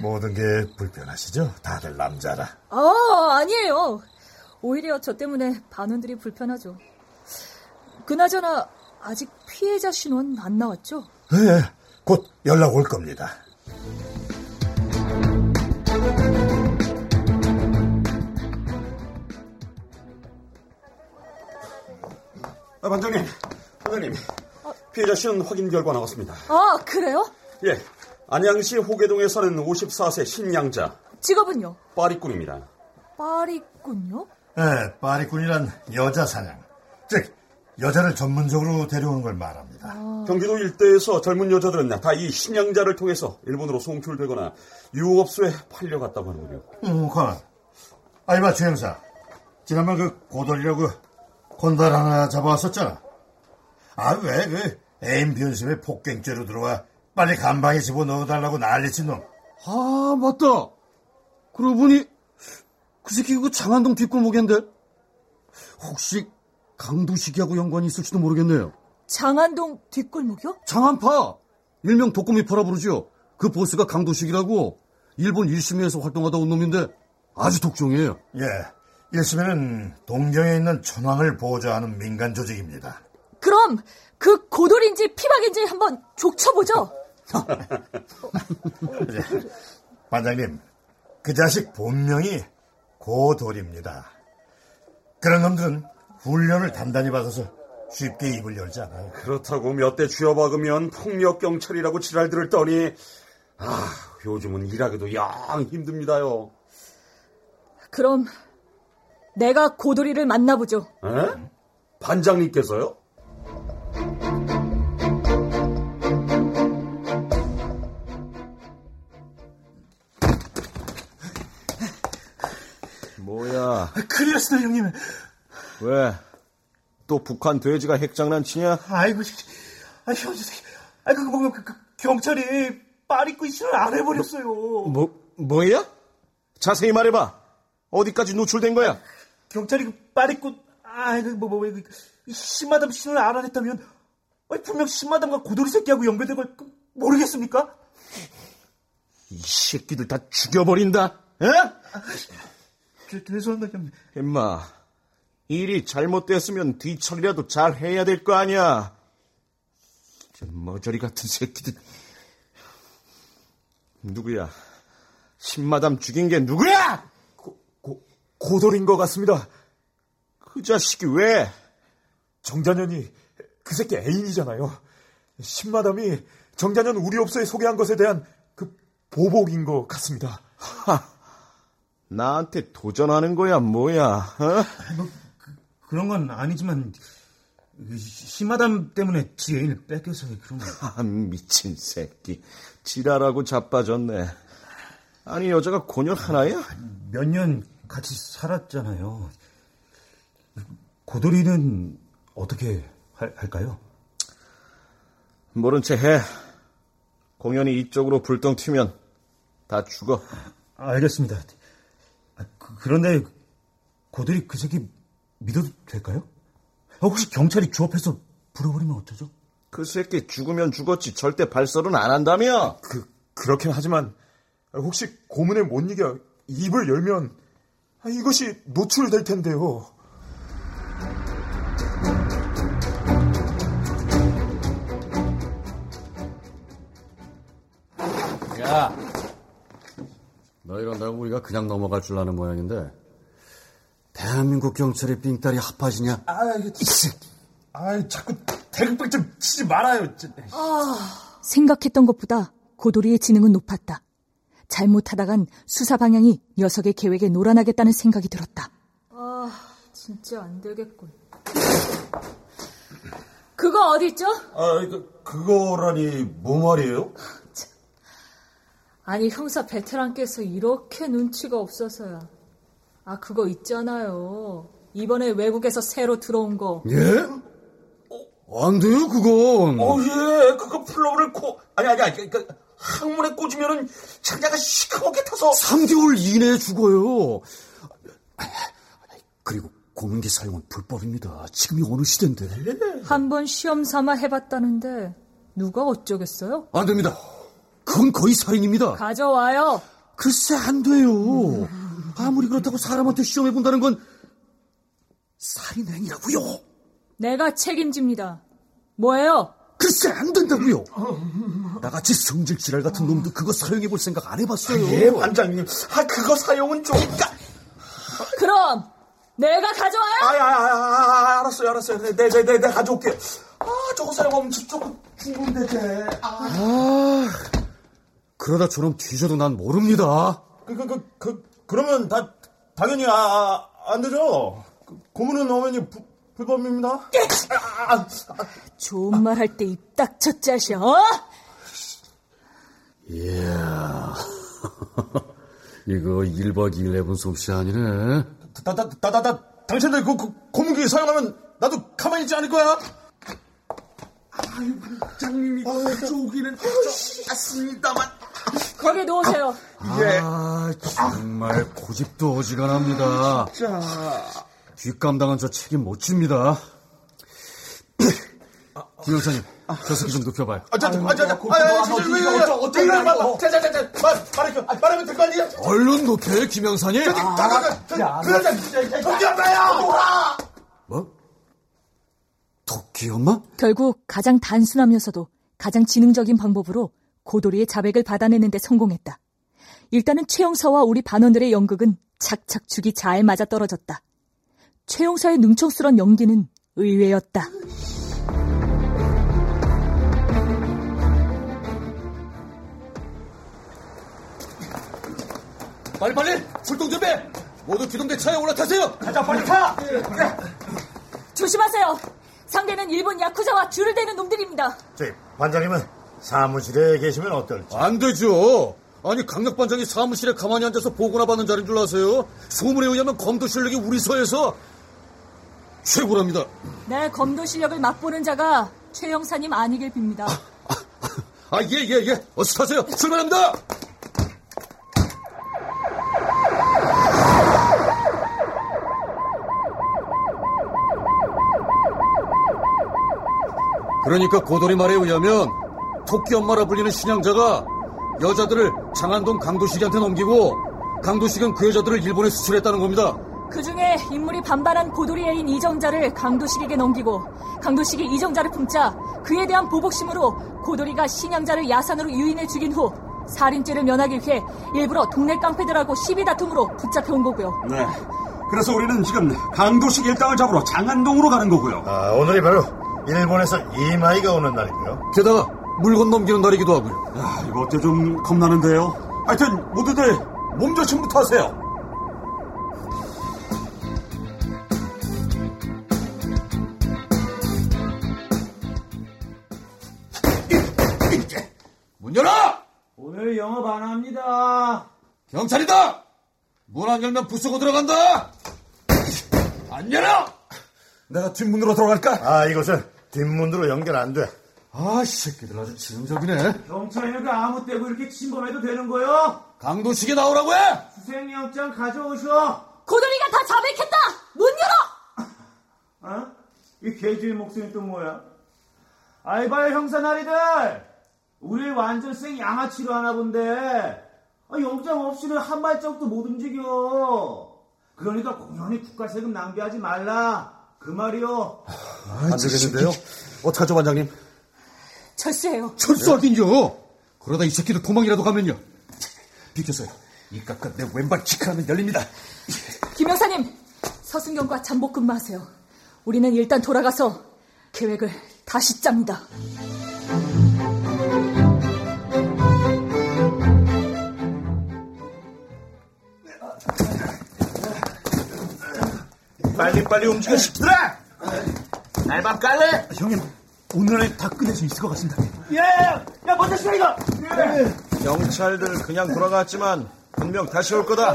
모든 게 불편하시죠? 다들 남자라. 아, 아니에요. 오히려 저 때문에 반원들이 불편하죠. 그나저나 아직 피해자 신원 안 나왔죠? 예, 곧 연락 올 겁니다. 아, 반장님, 반장님. 피해자 씨는 확인 결과 나왔습니다. 아, 그래요? 예, 안양시 호계동에 사는 54세 신양자, 직업은요? 빠리꾼입니다. 파리꾼요? 예, 파리꾼이란 여자 사냥. 즉, 여자를 전문적으로 데려오는 걸 말합니다. 경기도 일대에서 젊은 여자들은 다 이 신양자를 통해서 일본으로 송출되거나 유흥업소에 팔려갔다고 하는군요. 음, 가만. 아이봐, 주행사. 지난번 그 고돌이라고 건달 하나 잡아왔었잖아. 아, 왜 그 애인 변심에 폭갱죄로 들어와 빨리 감방에 집어넣어달라고 난리친 놈. 아, 맞다. 그러고 보니, 그 새끼 그 장안동 뒷골목인데? 혹시 강두식이하고 연관이 있을지도 모르겠네요. 장안동 뒷골목이요? 장안파! 일명 독고미파라 부르지요. 그 보스가 강도식이라고 일본 1심에서 활동하다 온 놈인데 아주 독종이에요. 예. 1심에는 동경에 있는 천황을 보호자하는 민간 조직입니다. 그럼 그 고돌인지 피박인지 한번 족쳐보죠. 반장님, 그 자식 본명이 고돌입니다. 그런 놈들은 훈련을 단단히 받아서 쉽게 입을 열지 않아요. 그렇다고 몇 대 쥐어박으면 폭력 경찰이라고 지랄들을 떠니, 아, 요즘은 일하기도 영 힘듭니다요. 그럼 내가 고돌이를 만나보죠. 에? 반장님께서요? 뭐야? 큰일 났어, 형님. 왜? 또 북한 돼지가 핵장난 치냐? 아이고, 아, 형, 아, 그거 보면 그, 그, 경찰이 빨 입고 이신을 안 해버렸어요. 뭐, 뭐야? 자세히 말해봐. 어디까지 노출된 거야? 경찰이 그빨 입고, 아, 그, 뭐, 뭐, 그, 이 신마담 신을 알아냈다면, 아니, 분명 신마담과 고돌이 새끼하고 연결된 걸 그, 모르겠습니까? 이 새끼들 다 죽여버린다. 에? 죄- 죄송합니다, 형님. 임마, 일이 잘못됐으면 뒤처리라도 잘 해야 될 거 아니야. 저 머저리 같은 새끼들. 누구야? 신마담 죽인 게 누구야? 고, 고돌인 것 같습니다. 그 자식이 왜? 정자년이 그 새끼 애인이잖아요. 신마담이 정자년 우리 업소에 소개한 것에 대한 그 보복인 것 같습니다. 하, 나한테 도전하는 거야, 뭐야? 어? 그런 건 아니지만 신마담 때문에 지 애인을 뺏겨서 그런 거. 아, 미친 새끼. 지랄하고 자빠졌네. 아니, 여자가 고녀 하나야? 몇 년 같이 살았잖아요. 고돌이는 어떻게 할, 할까요? 모른 채 해. 공연이 이쪽으로 불똥 튀면 다 죽어. 아, 알겠습니다. 아, 그, 런데 고돌이 그 새끼 믿어도 될까요? 아, 혹시 경찰이 주업해서 불어버리면 어쩌죠? 그 새끼 죽으면 죽었지 절대 발설은 안 한다며? 그 그렇긴 하지만 혹시 고문에 못 이겨 입을 열면 아, 이것이 노출될 텐데요. 야! 너 이런다고 우리가 그냥 넘어갈 줄 아는 모양인데 대한민국 경찰의 삥딸이 합하지냐? 아, 이거 아, 자꾸 대극박 좀 치지 말아요. 진짜. 생각했던 것보다 고돌이의 지능은 높았다. 잘못하다간 수사 방향이 녀석의 계획에 놀아나겠다는 생각이 들었다. 아, 진짜 안 되겠군. 그거 어디 있죠? 아, 그, 그거라니, 뭐 말이에요? 아니, 형사 베테랑께서 이렇게 눈치가 없어서야. 아, 그거 있잖아요. 이번에 외국에서 새로 들어온 거. 예? 안 돼요, 그건. 어, 예, 그거 플러그를 코, 아니, 아니, 아니, 그, 항문에 꽂으면은 창자가 시커멓게 타서. 3개월 이내에 죽어요. 그리고 공인기 사용은 불법입니다. 지금이 어느 시대인데. 한 번 시험 삼아 해봤다는데, 누가 어쩌겠어요? 안 됩니다. 그건 거의 살인입니다. 가져와요. 글쎄, 안 돼요. 아무리 그렇다고 사람한테 시험해 본다는 건 살인행위라고요. 내가 책임집니다. 뭐예요? 글쎄, 안 된다고요. 나같이 성질 지랄 같은 놈도 그거 사용해 볼 생각 안 해봤어요. 예, 반장님. 아, 그거 사용은 좀, 까... 그럼 내가 가져와요. 아, 아, 아, 아, 알았어요, 알았어요. 네, 네, 네, 네, 네 가져올게요. 아, 저거 사용하면 조금 죽는데, 쟤. 아. 아, 그러다 저놈 뒤져도 난 모릅니다. 그, 그, 그, 그, 그러면 다, 당연히, 아, 아, 안 되죠. 그, 고문은 어머니 부, 불법입니다. 아, 아, 좋은 말 할 때 입 닥쳐 짜셔. 어? 이야, 이거 1박 2일 해본 솜씨 아니네. 다, 다, 다, 다, 다, 당신들 그, 그 고문기 사용하면 나도 가만히 있지 않을 거야. 아유, 반장님이 쪼기는 쫓았습니다만. 거기 놓으세요. 아, 정말 고집도 어지간합니다. 뒷감당한 저 책임 못 집니다. 김영사님, 저 새끼 좀 눕혀봐요. 아, 저, 아, 저, 저, 아, 아, 진짜 왜, 왜, 왜, 어쩌- 말, 자, 자, 자, 자, 말, 말해줘. 아, 말하면 될거 아니야? 얼른 눕혀요, 김영사님. 자, 자, 자, 자, 그러자, 동기 엄마야! 놀아! 뭐? 토끼 엄마? 결국 가장 단순하면서도 가장 지능적인 방법으로 고도리의 자백을 받아내는데 성공했다. 일단은 최영사와 우리 반원들의 연극은 착착 죽이 잘 맞아 떨어졌다. 최영사의 능청스런 연기는 의외였다. 빨리 빨리 출동 준비! 모두 기동대 차에 올라타세요! 가자, 빨리 타! 조심하세요. 상대는 일본 야쿠자와 줄을 대는 놈들입니다. 저희 반장님은 사무실에 계시면 어떨지. 안 되죠. 아니 강력 반장이 사무실에 가만히 앉아서 보고나 받는 자리인 줄 아세요? 소문에 의하면 검도 실력이 우리 서에서 최고랍니다. 내 검도 실력을 맛보는 자가 최영사님 아니길 빕니다. 아, 예, 예, 예. 어서 타세요. 출발합니다! 그러니까 고돌이 말에 의하면 토끼 엄마라 불리는 신양자가 여자들을 장안동 강도식이한테 넘기고 강도식은 그 여자들을 일본에 수출했다는 겁니다. 그 중에 인물이 반반한 고도리 애인 이정자를 강도식에게 넘기고 강도식이 이정자를 품자 그에 대한 보복심으로 고도리가 신양자를 야산으로 유인해 죽인 후 살인죄를 면하기 위해 일부러 동네 깡패들하고 시비 다툼으로 붙잡혀온 거고요. 네. 그래서 우리는 지금 강도식 일당을 잡으러 장안동으로 가는 거고요. 아, 오늘이 바로 일본에서 이마이가 오는 날이고요. 게다가 물건 넘기는 날이기도 하고요. 야, 이거 어때 좀 겁나는데요? 하여튼 모두들 몸조심부터 하세요. 문 열어! 오늘 영업 안 합니다. 경찰이다! 문 안 열면 부수고 들어간다! 안 열어! 내가 뒷문으로 들어갈까? 아, 이곳은 뒷문으로 연결 안 돼. 아, 이 새끼들 아주 지능적이네. 경찰이니까 아무 때고 이렇게 침범해도 되는 거요? 강도식에 나오라고 해! 수생영장 가져오셔. 고도리가 다 자백했다! 문 열어! 어? 이 개주의 목소리 또 뭐야? 아이봐요 형사 나리들. 우리 완전 생 양아치로 하나 본데. 아, 영장 없이는 한 발짝도 못 움직여. 그러니까 공연히 국가 세금 낭비하지 말라. 그 말이요. 안 되겠는데요? 어떡하죠, 반장님? 철수해요. 철수하긴요! 그러다 이 새끼들 도망이라도 가면요. 비켰어요. 이 깎아 내 왼발 키크하면 열립니다. 김영사님, 서승경과 잠복 근무하세요. 우리는 일단 돌아가서 계획을 다시 짭니다. 빨리 빨리 움직여, 시키더라! 날밥 깔래? 형님, 오늘 안에 다 끝낼 수 있을 것 같습니다. 예! 야, 먼저 시켜, 이거! 경찰들 그냥 돌아갔지만 분명 다시 올 거다.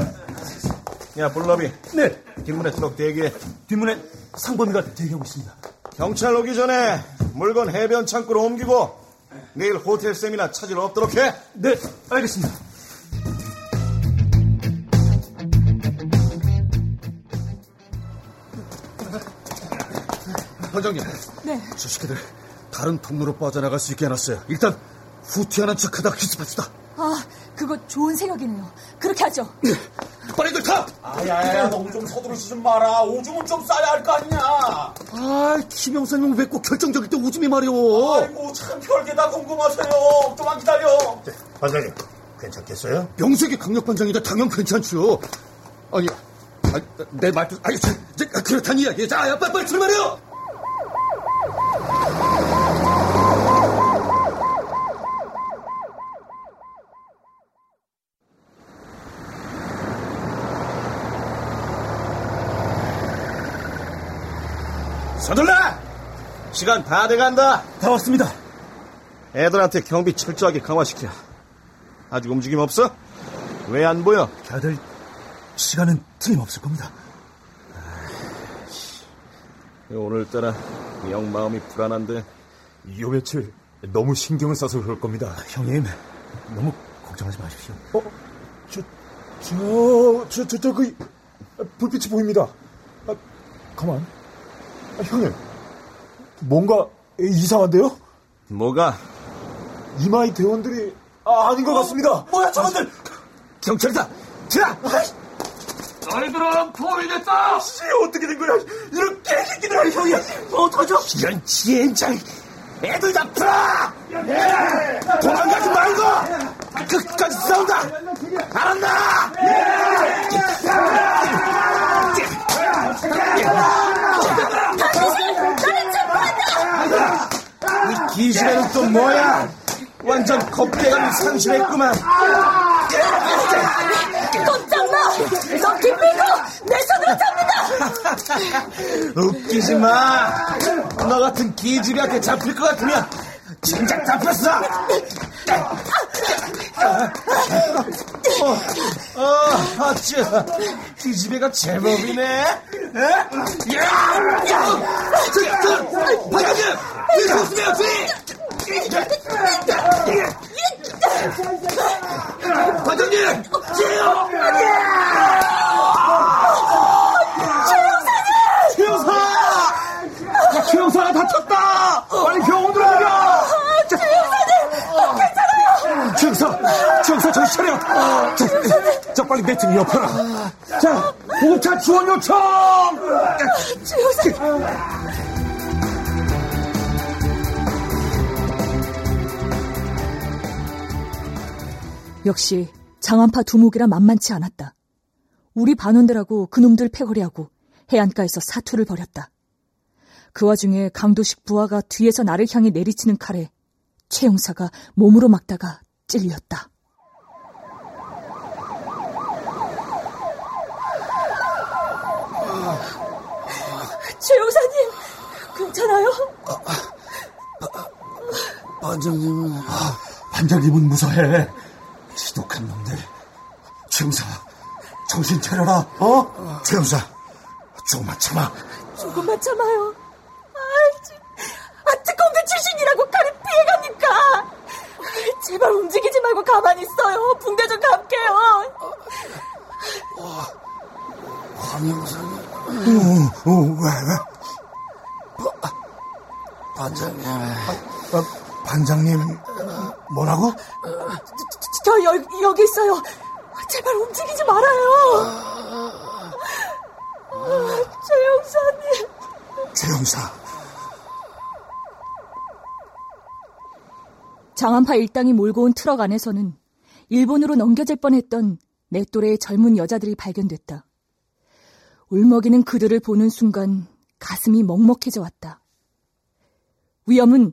야, 볼러비. 네, 뒷문에 트럭 대기해. 뒷문에 상범이가 대기하고 있습니다. 경찰 오기 전에 물건 해변 창고로 옮기고 내일 호텔 세미나 찾을 없도록 해. 네, 알겠습니다. 반장님. 네. 저 새끼들 다른 통로로 빠져나갈 수 있게 해놨어요. 일단 후퇴하는 척하다 기습합시다. 아, 그거 좋은 생각이네요. 그렇게 하죠. 빨리들 타! 아야야, 너무 좀 서두르지 좀 마라. 오줌은 좀 싸야 할 거 아니냐. 아, 김영사님 왜 꼭 결정적일 때 오줌이 말이오? 아이고, 참 별게 다 궁금하세요. 좀만 기다려. 반장님, 괜찮겠어요? 명색이 강력반장이다 당연 괜찮죠. 아니, 아, 내 말도, 아니, 저, 저, 그렇단 이야기. 자, 야, 빨리, 빨리 출발해요! 서둘러! 시간 다 돼간다. 다 왔습니다. 애들한테 경비 철저하게 강화시켜. 아직 움직임 없어? 왜 안 보여? 다들 시간은 틀림없을 겁니다. 오늘따라 영 마음이 불안한데. 요 며칠 너무 신경을 써서 그럴 겁니다. 형님, 너무 걱정하지 마십시오. 어? 저, 저, 저, 저, 저, 그, 불빛이 보입니다. 아, 가만. 아, 형님, 뭔가 이상한데요? 뭐가? 이마이 대원들이 아, 닌것 같습니다. 뭐야 저것들? 경찰이다. 자, 너희들은 포위됐다! 어떻게 된 거야? 이런 개새끼들 형이 어떡하죠? 이런 지엔장 애들 다 풀어! 도망가지 말고 끝까지 싸운다! 알았나? 이 기집애는 또 뭐야? 완전 겁대감이 상실했구만. 꼼짝 마! 너 김민구! 내 손으로 잡는다! 웃기지 마. 너 같은 기집애한테 잡힐 것 같으면 진작 잡혔어. 어, 어, 어쭈. 기집애가 제법이네. 에? 야! 야! 저, 저, 반장님! 이 조심해요, 뒤! 반장님! 제요! 최영사! 최영사가 다쳤다! 빨리 병원으로 옮겨! 최영사, 최영사 정신 차려. 자, 자, 빨리 매트를 옆으로. 자, 보호차 지원 요청! 역시 장안파 두목이라 만만치 않았다. 우리 반원들하고 그놈들 패거리하고 해안가에서 사투를 벌였다. 그 와중에 강도식 부하가 뒤에서 나를 향해 내리치는 칼에 최 형사가 몸으로 막다가 찔렸다. 최 형사님, 괜찮아요? 반장님은 반장님은 무사해. 지독한 놈들. 최영사, 정신 차려라, 어? 최영사, 조금만 참아. 조금만 참아요. 아이씨, 아, 특공대 출신이라고 칼에 피해갑니까? 제발 움직이지 말고 가만히 있어요. 붕대 좀 감게요. 황영사님 어, 왜, 왜? 반장님 아, 반장님, 뭐라고? 저 여, 여기 있어요. 제발 움직이지 말아요. 아, 최 형사님. 최영사, 장안파 일당이 몰고 온 트럭 안에서는 일본으로 넘겨질 뻔했던 내 또래의 젊은 여자들이 발견됐다. 울먹이는 그들을 보는 순간 가슴이 먹먹해져 왔다. 위험은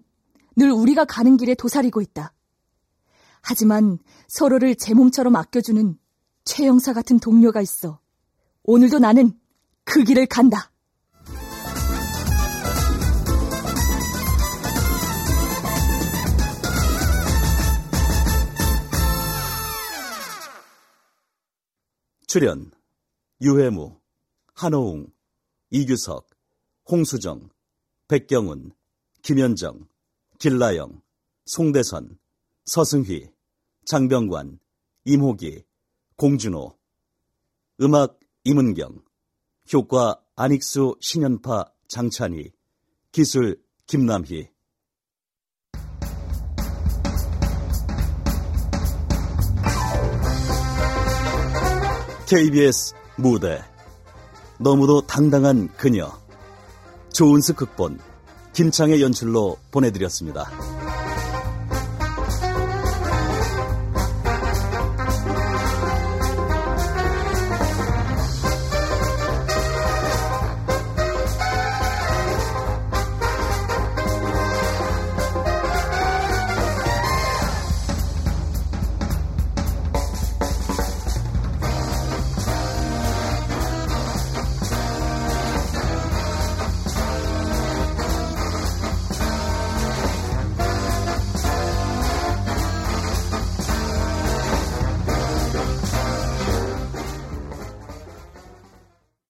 늘 우리가 가는 길에 도사리고 있다. 하지만 서로를 제 몸처럼 아껴주는 최영사 같은 동료가 있어. 오늘도 나는 그 길을 간다. 출연 유해무, 한호웅, 이규석, 홍수정, 백경훈, 김현정, 길라영, 송대선, 서승휘, 장병관, 임호기, 공준호 음악 임은경 효과 안익수 신연파 장찬희 기술 김남희. KBS 무대. 너무도 당당한 그녀. 조은스 극본 김창의 연출로 보내드렸습니다.